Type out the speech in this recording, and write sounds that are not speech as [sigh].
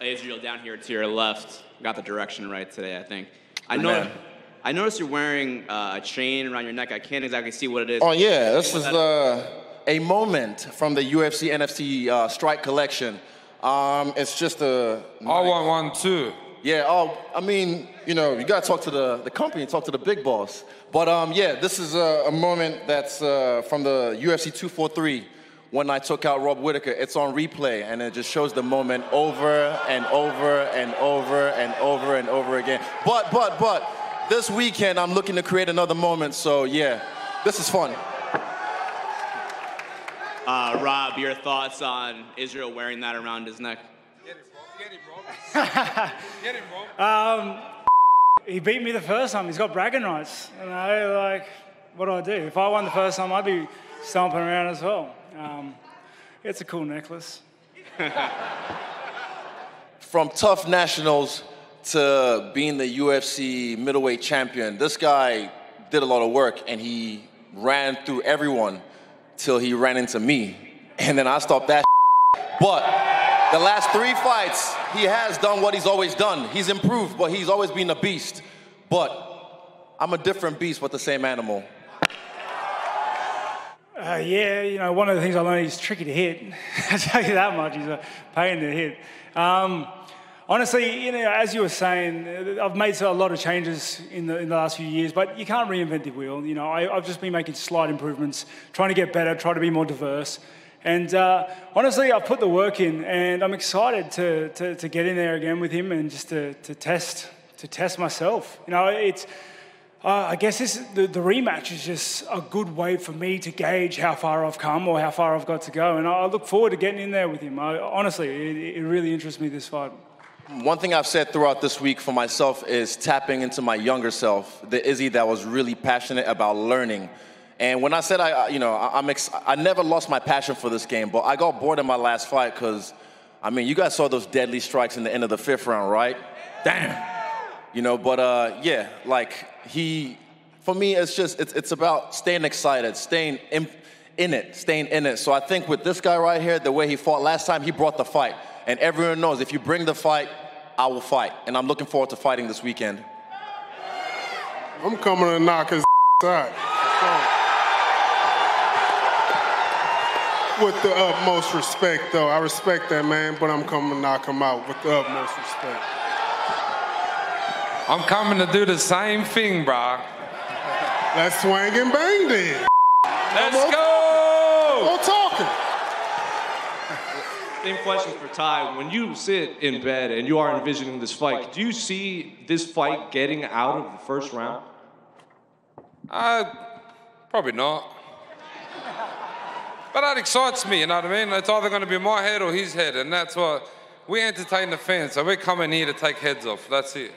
Israel down here to your left. Got the direction right today, I think. I know. man. I noticed you're wearing uh, a chain around your neck. I can't exactly see what it is. Oh yeah, this is uh, a moment from the UFC NFT uh, Strike Collection. Um, it's just a. I want one too. Yeah. Oh, I mean, you know, you gotta talk to the the company, talk to the big boss. But um, yeah, this is a, a moment that's uh, from the UFC 243 when I took out Rob Whittaker. It's on replay, and it just shows the moment over and over and over and over and over again. But but but this weekend, I'm looking to create another moment. So yeah, this is fun. Uh, Rob, your thoughts on Israel wearing that around his neck? Get him, Rob. Get him, Rob. [laughs] um, he beat me the first time. He's got bragging rights. You know, like, what do I do? If I won the first time, I'd be stomping around as well. Um, it's a cool necklace. [laughs] From tough nationals to being the UFC middleweight champion, this guy did a lot of work and he ran through everyone till he ran into me. And then I stopped that. [laughs] But the last three fights, he has done what he's always done. He's improved, but he's always been a beast. But I'm a different beast, but the same animal. Uh, yeah, you know, one of the things I learned he's tricky to hit. [laughs] I'll tell you that much. He's a pain to hit. Um, honestly, you know, as you were saying, uh, I've made a lot of changes in the, in the last few years, but you can't reinvent the wheel. You know, I, I've just been making slight improvements, trying to get better, try to be more diverse. And uh, honestly, I've put the work in, and I'm excited to, to, to get in there again with him and just to, to test to test myself. You know, it's uh, I guess this the, the rematch is just a good way for me to gauge how far I've come or how far I've got to go, and I, I look forward to getting in there with him. I, honestly, it, it really interests me this fight. One thing I've said throughout this week for myself is tapping into my younger self, the Izzy that was really passionate about learning. And when I said I, I- you know, I- I'm, ex- I never lost my passion for this game, but I got bored in my last fight because, I mean, you guys saw those deadly strikes in the end of the fifth round, right? Damn. You know, but uh, yeah, like he, for me, it's just it's it's about staying excited, staying in, in it, staying in it. So I think with this guy right here, the way he fought last time, he brought the fight, and everyone knows if you bring the fight, I will fight, and I'm looking forward to fighting this weekend. I'm coming to knock his [laughs] out. With the utmost respect, though. I respect that man, but I'm coming to knock him out with the utmost respect. I'm coming to do the same thing, bro. Let's swing and bang then. Let's go! No talking. Same question for Ty. When you sit in bed and you are envisioning this fight, do you see this fight getting out of the first round? Uh, probably not. But that excites me, you know what I mean? It's either going to be my head or his head, and that's what we entertain the fans. So we're coming here to take heads off. That's it.